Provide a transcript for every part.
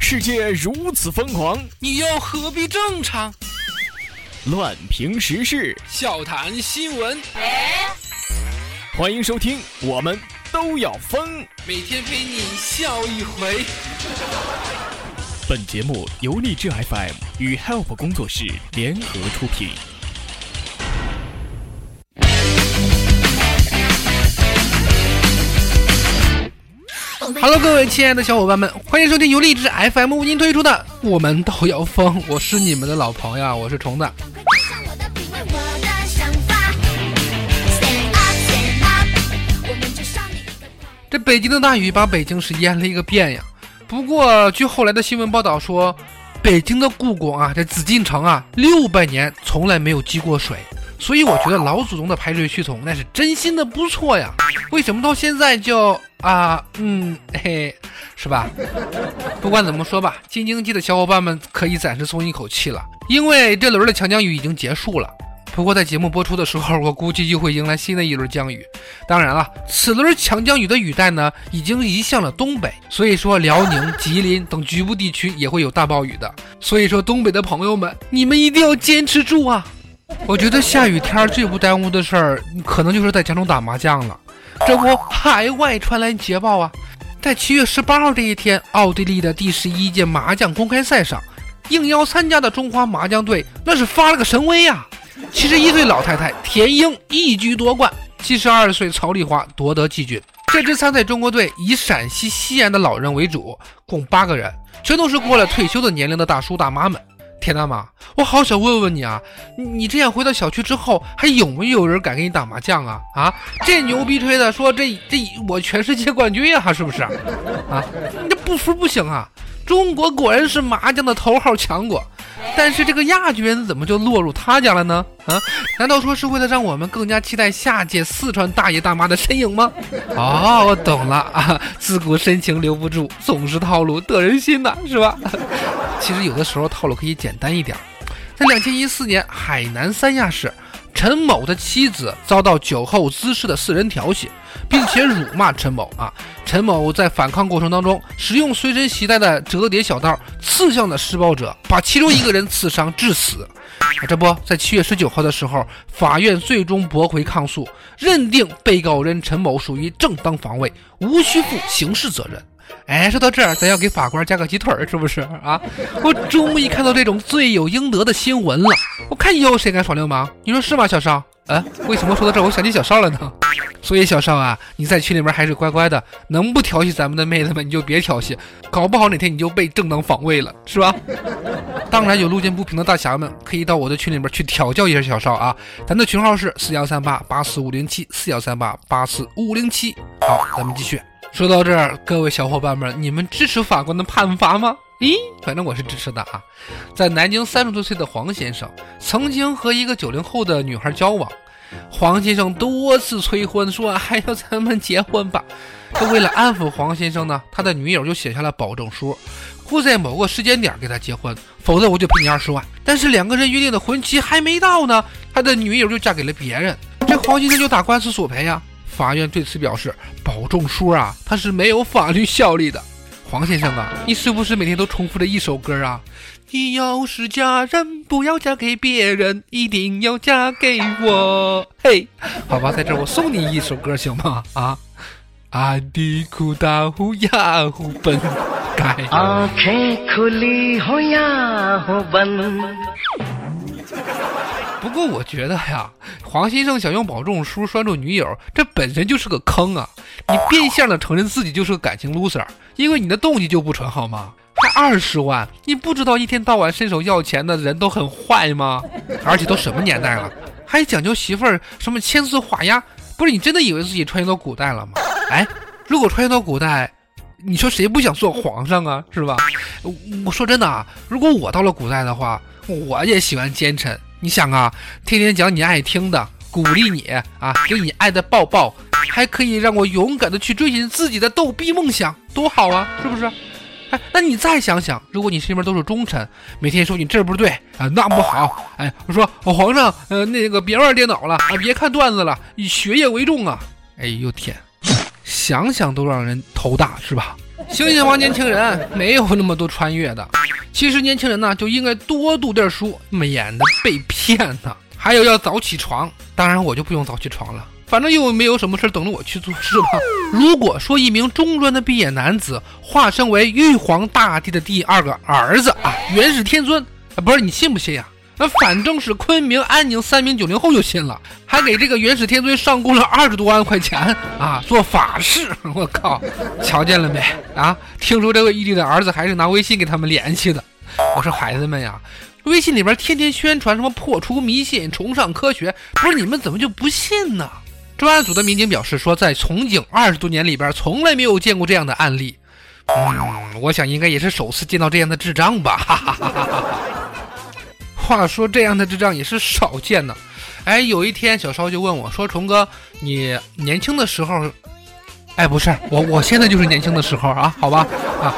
世界如此疯狂，你又何必正常？乱评时事，笑谈新闻，欢迎收听，我们都要疯。每天陪你笑一回。本节目由荔枝 FM 与 Help 工作室联合出品。Hello，各位亲爱的小伙伴们，欢迎收听由荔枝 FM 为您推出的《我们都要疯》，我是你们的老朋友，我是虫子。这北京的大雨把北京市淹了一个遍呀。不过，据后来的新闻报道说，北京的故宫啊，这紫禁城啊，六百年从来没有积过水。所以我觉得老祖宗的排水系统那是真心的不错呀。为什么到现在就啊嗯嘿是吧？不管怎么说吧，京津冀的小伙伴们可以暂时松一口气了，因为这轮的强降雨已经结束了。不过在节目播出的时候，我估计又会迎来新的一轮降雨。当然了，此轮强降雨的雨带呢，已经移向了东北，所以说辽宁、吉林等局部地区也会有大暴雨的。所以说，东北的朋友们，你们一定要坚持住啊！我觉得下雨天最不耽误的事儿，可能就是在家中打麻将了。这不，海外传来捷报啊！在七月十八号这一天，奥地利的第十一届麻将公开赛上，应邀参加的中华麻将队那是发了个神威呀！七十一岁老太太田英一举夺冠，七十二岁曹丽华夺得季军。这支参赛中国队以陕西西安的老人为主，共八个人，全都是过了退休的年龄的大叔大妈们。田大妈，我好想问问你啊，你这样回到小区之后，还有没有人敢跟你打麻将啊？啊，这牛逼吹的说这这我全世界冠军呀、是不是？啊，你这不服不行啊！中国果然是麻将的头号强国，但是这个亚军怎么就落入他家了呢？啊，难道说是为了让我们更加期待下届四川大爷大妈的身影吗？哦，我懂了啊，自古深情留不住，总是套路得人心呐，是吧？其实有的时候套路可以简单一点儿。在两千一四年，海南三亚市陈某的妻子遭到酒后滋事的四人调戏，并且辱骂陈某啊。陈某在反抗过程当中，使用随身携带的折叠小刀刺向了施暴者，把其中一个人刺伤致死。啊这不在七月十九号的时候，法院最终驳回抗诉，认定被告人陈某属于正当防卫，无需负刑事责任。哎，说到这儿，咱要给法官加个鸡腿儿，是不是啊？我终于看到这种罪有应得的新闻了。我看以后谁敢耍流氓，你说是吗，小邵？啊，为什么说到这儿我想起小邵了呢？所以小邵啊，你在群里面还是乖乖的，能不调戏咱们的妹子们你就别调戏，搞不好哪天你就被正当防卫了，是吧？当然，有路见不平的大侠们可以到我的群里面去调教一下小邵啊，咱的群号是四幺三八八四五零七四幺三八八四五零七。好，咱们继续。说到这儿，各位小伙伴们，你们支持法官的判罚吗？咦，反正我是支持的啊。在南京三十多岁的黄先生曾经和一个九零后的女孩交往，黄先生多次催婚，说还要咱们结婚吧。可为了安抚黄先生呢，他的女友就写下了保证书，会在某个时间点给他结婚，否则我就赔你二十万。但是两个人约定的婚期还没到呢，他的女友就嫁给了别人，这黄先生就打官司索赔呀。法院对此表示，保证书啊，它是没有法律效力的。黄先生啊，你是不是每天都重复着一首歌啊？你要是嫁人，不要嫁给别人，一定要嫁给我。嘿，好吧，在这儿我送你一首歌行吗？啊，阿迪库达呼呀呼本该。不过我觉得呀，黄先生想用保证书拴住女友，这本身就是个坑啊！你变相的承认自己就是个感情 loser，因为你的动机就不纯，好吗？还二十万，你不知道一天到晚伸手要钱的人都很坏吗？而且都什么年代了，还讲究媳妇儿什么签字画押？不是你真的以为自己穿越到古代了吗？哎，如果穿越到古代，你说谁不想做皇上啊？是吧？我我说真的啊，如果我到了古代的话，我也喜欢奸臣。你想啊，天天讲你爱听的，鼓励你啊，给你爱的抱抱，还可以让我勇敢的去追寻自己的逗逼梦想，多好啊，是不是？哎，那你再想想，如果你身边都是忠臣，每天说你这不对啊，那不好，哎，我说皇上，呃，那个别玩电脑了啊，别看段子了，以学业为重啊。哎呦天，想想都让人头大，是吧？醒醒吧，年轻人，没有那么多穿越的。其实年轻人呢就应该多读点书，免得被骗呢。还有要早起床，当然我就不用早起床了，反正又没有什么事等着我去做，是吧？如果说一名中专的毕业男子化身为玉皇大帝的第二个儿子啊，元始天尊啊，不是你信不信呀、那反正是昆明、安宁三名九零后就信了，还给这个元始天尊上供了二十多万块钱啊，做法事。我靠，瞧见了没啊？听说这个玉帝的儿子还是拿微信给他们联系的。我说孩子们呀，微信里边天天宣传什么破除迷信、崇尚科学，不是你们怎么就不信呢？专案组的民警表示说，在从警二十多年里边，从来没有见过这样的案例。嗯，我想应该也是首次见到这样的智障吧。哈哈哈哈哈。话说这样的智障也是少见的。哎，有一天小烧就问我说：“虫哥，你年轻的时候……哎，不是我，我现在就是年轻的时候啊，好吧啊。”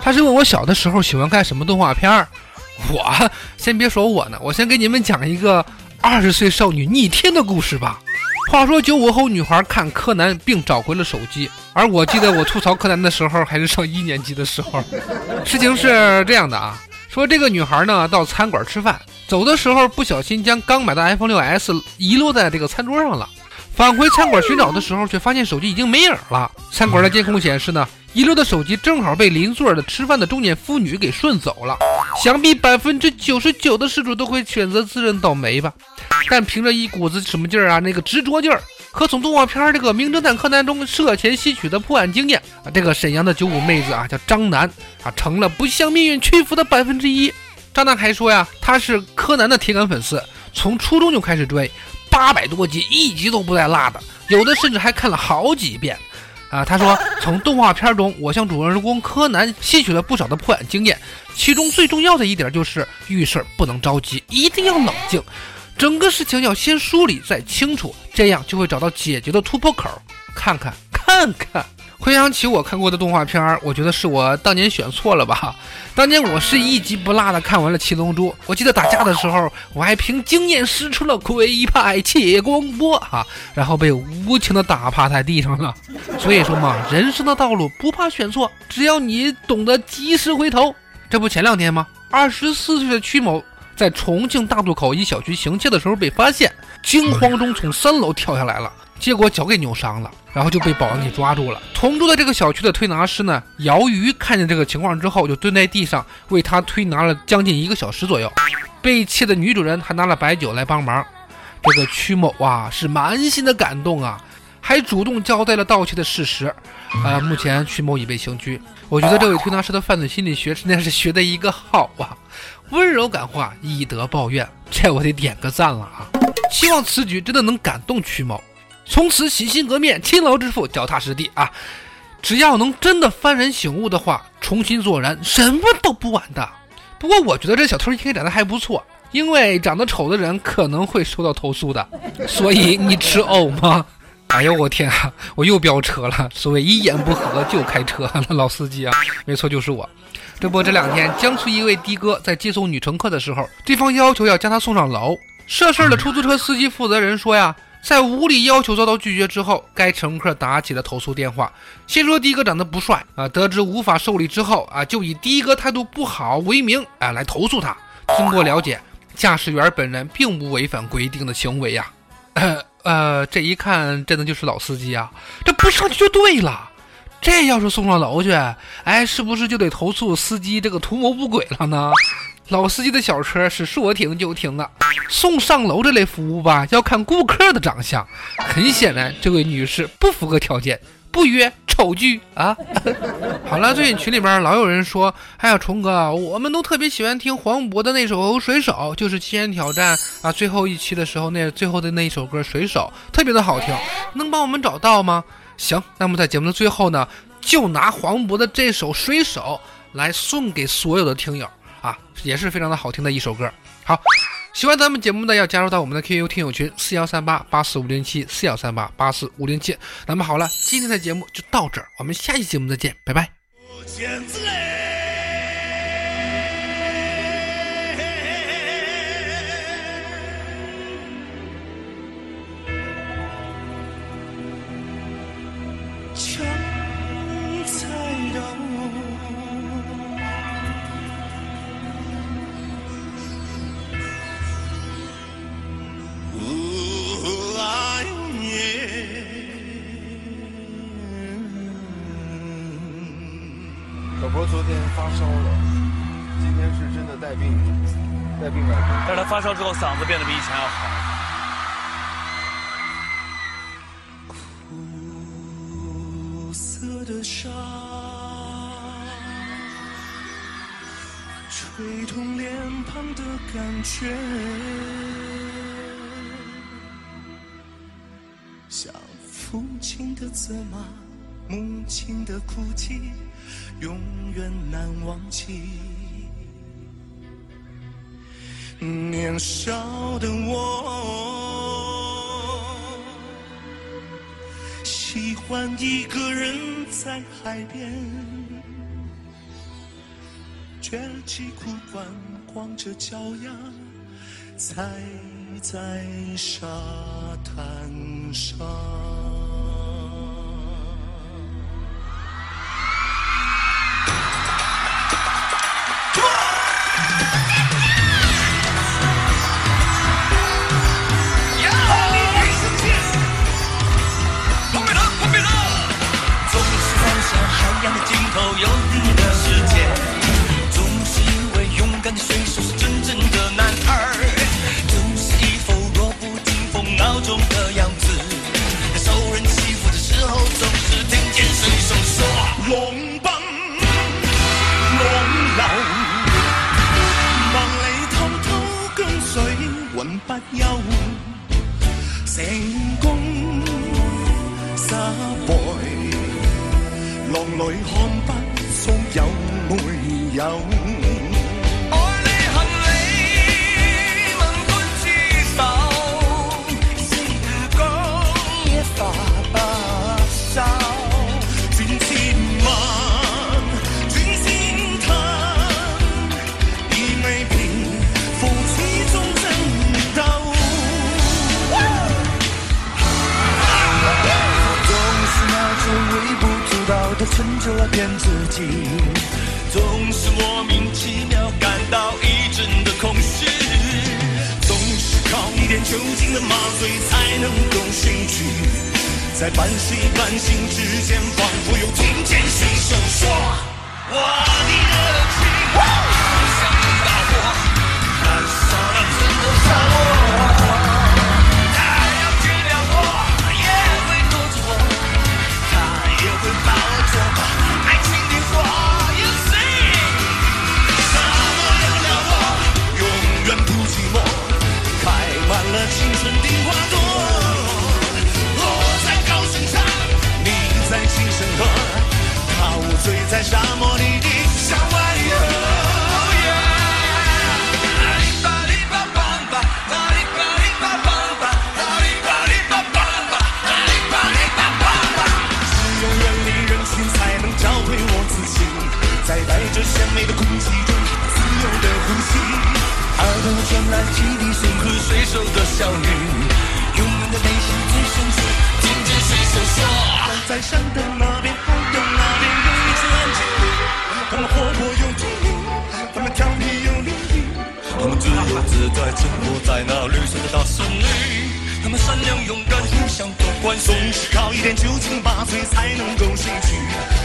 他是问我小的时候喜欢看什么动画片儿。我先别说我呢，我先给你们讲一个二十岁少女逆天的故事吧。话说九五后女孩看柯南并找回了手机，而我记得我吐槽柯南的时候还是上一年级的时候。事情是这样的啊，说这个女孩呢到餐馆吃饭，走的时候不小心将刚买的 iPhone 6s 遗落在这个餐桌上了。返回餐馆寻找的时候，却发现手机已经没影了。餐馆的监控显示呢，遗落的手机正好被邻座的吃饭的中年妇女给顺走了。想必百分之九十九的失主都会选择自认倒霉吧。但凭着一股子什么劲儿啊，那个执着劲儿，和从动画片这个《名侦探柯南》中涉前吸取的破案经验啊，这个沈阳的九五妹子啊，叫张楠啊，成了不向命运屈服的百分之一。张楠还说呀，他是柯南的铁杆粉丝，从初中就开始追，八百多集，一集都不带落的，有的甚至还看了好几遍。啊，他说从动画片中，我向主人公柯南吸取了不少的破案经验，其中最重要的一点就是遇事不能着急，一定要冷静，整个事情要先梳理再清楚，这样就会找到解决的突破口。看看 看看，回想起我看过的动画片，我觉得是我当年选错了吧。当年我是一集不落的看完了《七龙珠》，我记得打架的时候，我还凭经验使出了龟派切光波哈，然后被无情的打趴在地上了。所以说嘛，人生的道路不怕选错，只要你懂得及时回头。这不前两天吗？二十四岁的曲某在重庆大渡口一小区行窃的时候被发现，惊慌中从三楼跳下来了。结果脚给扭伤了，然后就被保安给抓住了。同住的这个小区的推拿师呢，姚鱼看见这个情况之后，就蹲在地上为他推拿了将近一个小时左右。被窃的女主人还拿了白酒来帮忙。这个曲某啊，是满心的感动啊，还主动交代了盗窃的事实。呃，目前曲某已被刑拘。我觉得这位推拿师的犯罪心理学真的是学的一个好啊，温柔感化，以德报怨，这我得点个赞了啊！希望此举真的能感动曲某。从此洗心革面，勤劳致富，脚踏实地啊！只要能真的幡然醒悟的话，重新做人，什么都不晚的。不过我觉得这小偷应该长得还不错，因为长得丑的人可能会收到投诉的。所以你吃藕吗？哎呦我天啊！我又飙车了。所谓一言不合就开车，那老司机啊，没错就是我。这不，这两天江苏一位的哥在接送女乘客的时候，对方要求要将她送上楼。涉事的出租车司机负责人说呀。在无理要求遭到拒绝之后，该乘客打起了投诉电话。先说的哥长得不帅啊，得知无法受理之后啊，就以的哥态度不好为名啊来投诉他。经过了解，驾驶员本人并无违反规定的行为呀。呃 呃，这一看真的就是老司机啊，这不上去就对了。这要是送上楼去，哎，是不是就得投诉司机这个图谋不轨了呢？老司机的小车是说停就停的！送上楼这类服务吧，要看顾客的长相。很显然，这位女士不符合条件，不约丑剧啊！好了，最近群里边老有人说：“哎呀，虫哥，我们都特别喜欢听黄渤的那首《水手》，就是《七人挑战》啊，最后一期的时候那最后的那一首歌《水手》特别的好听，能帮我们找到吗？”行，那么在节目的最后呢，就拿黄渤的这首《水手》来送给所有的听友。啊，也是非常的好听的一首歌。好，喜欢咱们节目的要加入到我们的 QQ 听友群四幺三八八四五零七四幺三八八四五零七。那么好了，今天的节目就到这儿，我们下期节目再见，拜拜。发烧了，今天是真的带病，带病来工但是他发烧之后嗓子变得比以前要好。苦涩的沙，吹痛脸庞的感觉，像父亲的责骂，母亲的哭泣，永远难忘记。年少的我，喜欢一个人在海边，撅起裤管，光着脚丫，踩在沙滩上。成就来骗自己，总是莫名其妙感到一阵的空虚，总是靠一点酒精的麻醉才能够醒去，在半睡半醒之间，仿佛又听见水手说：“我的热情像大火，燃烧了整个沙漠。”山的那边，海的那边有一只安静的，他们活泼又聪明，他们调皮又伶俐，他们自由自在，生活在那绿色的大森林。他们善良勇敢，互相多关心，总是靠一点酒精麻醉才能够醒去，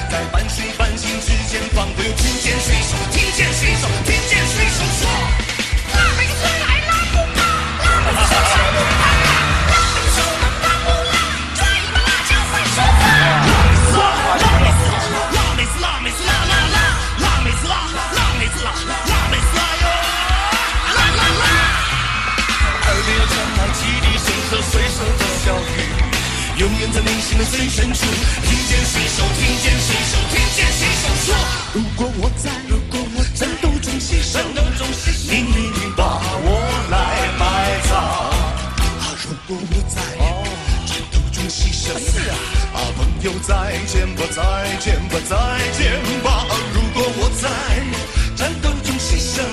在半睡半醒之间，仿佛又听见水手，听见水手，听见水手说：拉美斯来拉布拉，拉美斯小布拉，拉的最深处，听见水手，听见水手，听见水手说：如果我在，如果我战斗中牺牲，战斗中牺牲，你一定把我来埋葬。啊，如果我在，战斗中牺牲，啊，朋友再见吧，再见吧，再见吧。啊，如果我在，战斗中牺牲，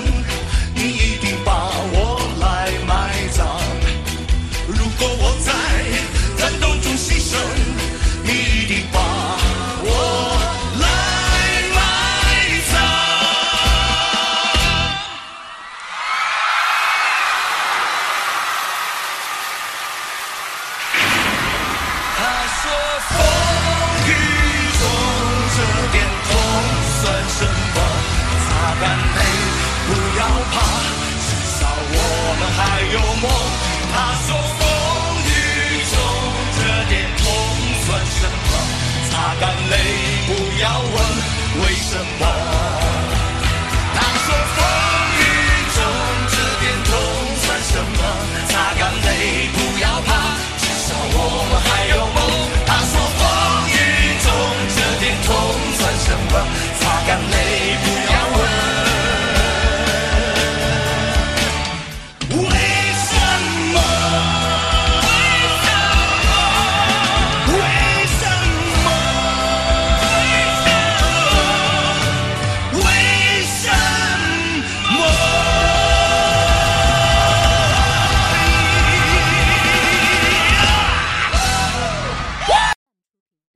干不要怕